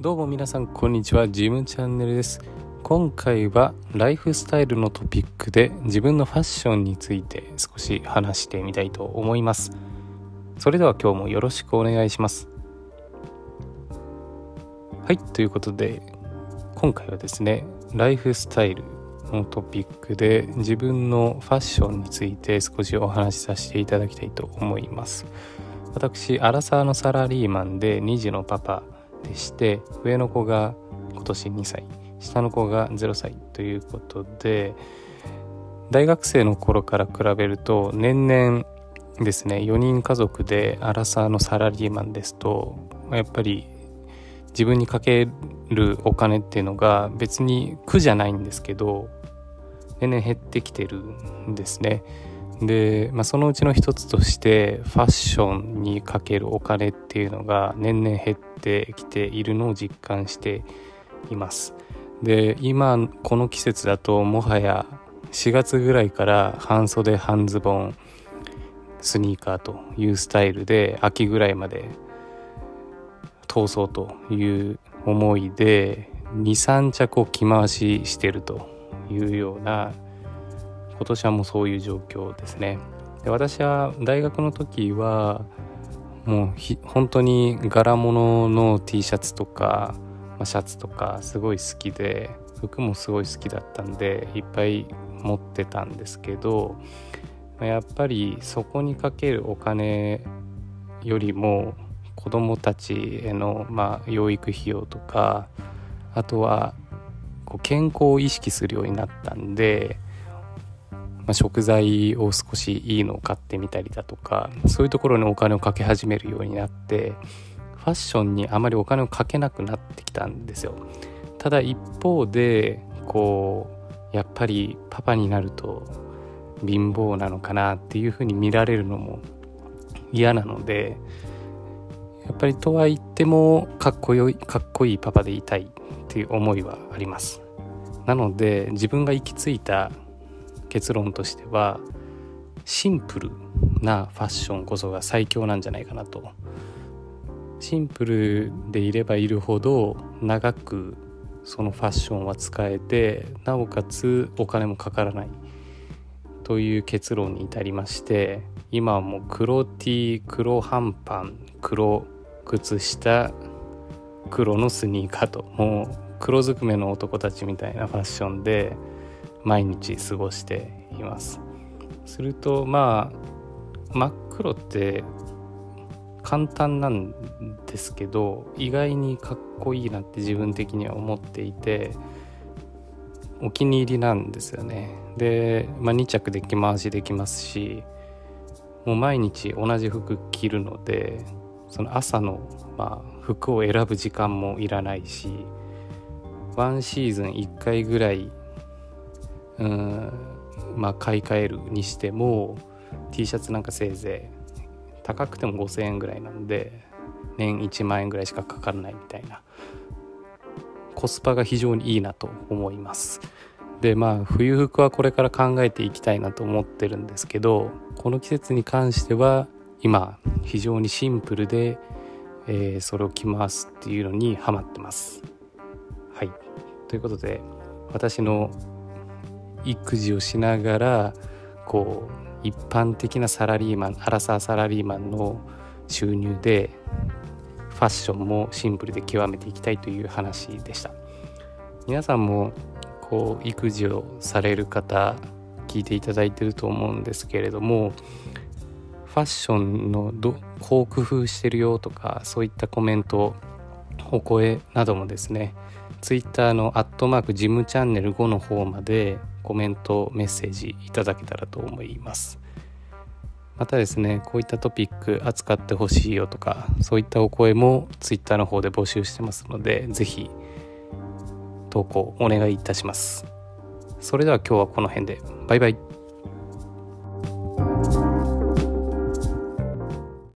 どうも皆さんこんにちは。ジムチャンネルです。今回はライフスタイルのトピックで自分のファッションについて少し話してみたいと思います。それでは今日もよろしくお願いします。はいということで今回はですねライフスタイルのトピックで自分のファッションについて少しお話しさせていただきたいと思います。私アラサーのサラリーマンで2児のパパでして上の子が今年2歳下の子が0歳ということで大学生の頃から比べると年々ですね4人家族でアラサーのサラリーマンですとやっぱり自分にかけるお金っていうのが別に苦じゃないんですけど年々減ってきてるんですね。で、まあ、そのうちの一つとしてファッションにかけるお金っていうのが年々減ってきているのを実感しています。で今この季節だともはや4月ぐらいから半袖半ズボンスニーカーというスタイルで秋ぐらいまで通そうという思いで23着を着回ししてるというような今年はもうそういう状況ですね。で私は大学の時はもう本当に柄物の T シャツとか、まあ、シャツとかすごい好きで服もすごい好きだったんでいっぱい持ってたんですけどやっぱりそこにかけるお金よりも子供たちへの、まあ、養育費用とかあとはこう健康を意識するようになったんでまあ、食材を少しいいのを買ってみたりだとかそういうところにお金をかけ始めるようになってファッションにあまりお金をかけなくなってきたんですよ。ただ一方でこうやっぱりパパになると貧乏なのかなっていうふうに見られるのも嫌なのでやっぱりとは言ってもかっこよいかっこいいパパでいたいっていう思いはあります。なので自分が行き着いた結論としてはシンプルなファッションこそが最強なんじゃないかなと。シンプルでいればいるほど長くそのファッションは使えてなおかつお金もかからない。という結論に至りまして今はもう黒 T 黒半パン黒靴下黒のスニーカーともう黒ずくめの男たちみたいなファッションで毎日過ごしています。するとまあ真っ黒って簡単なんですけど意外にかっこいいなって自分的には思っていてお気に入りなんですよね。で、まあ、2着で着回しできますしもう毎日同じ服着るのでその朝の、まあ、服を選ぶ時間もいらないしワンシーズン1回ぐらいうんまあ買い替えるにしても T シャツなんかせいぜい高くても5,000円ぐらいなんで年1万円ぐらいしかかからないみたいな。コスパが非常にいいなと思います。でまあ冬服はこれから考えていきたいなと思ってるんですけどこの季節に関しては今非常にシンプルで、えー、それを着回すっていうのにハマってます。はい。ということで私の育児をしながらこう一般的なサラリーマンアラサーサラリーマンの収入でファッションもシンプルで極めていきたいという話でした。皆さんもこう育児をされる方聞いていただいてると思うんですけれどもファッションのどこう工夫してるよとかそういったコメントお声などもですね Twitter のアットマークジムチャンネル5の方までコメントメッセージいただけたらと思います。またですねこういったトピック扱ってほしいよとかそういったお声も Twitter の方で募集してますので是非投稿お願いいたします。それでは今日はこの辺で。バイバイ。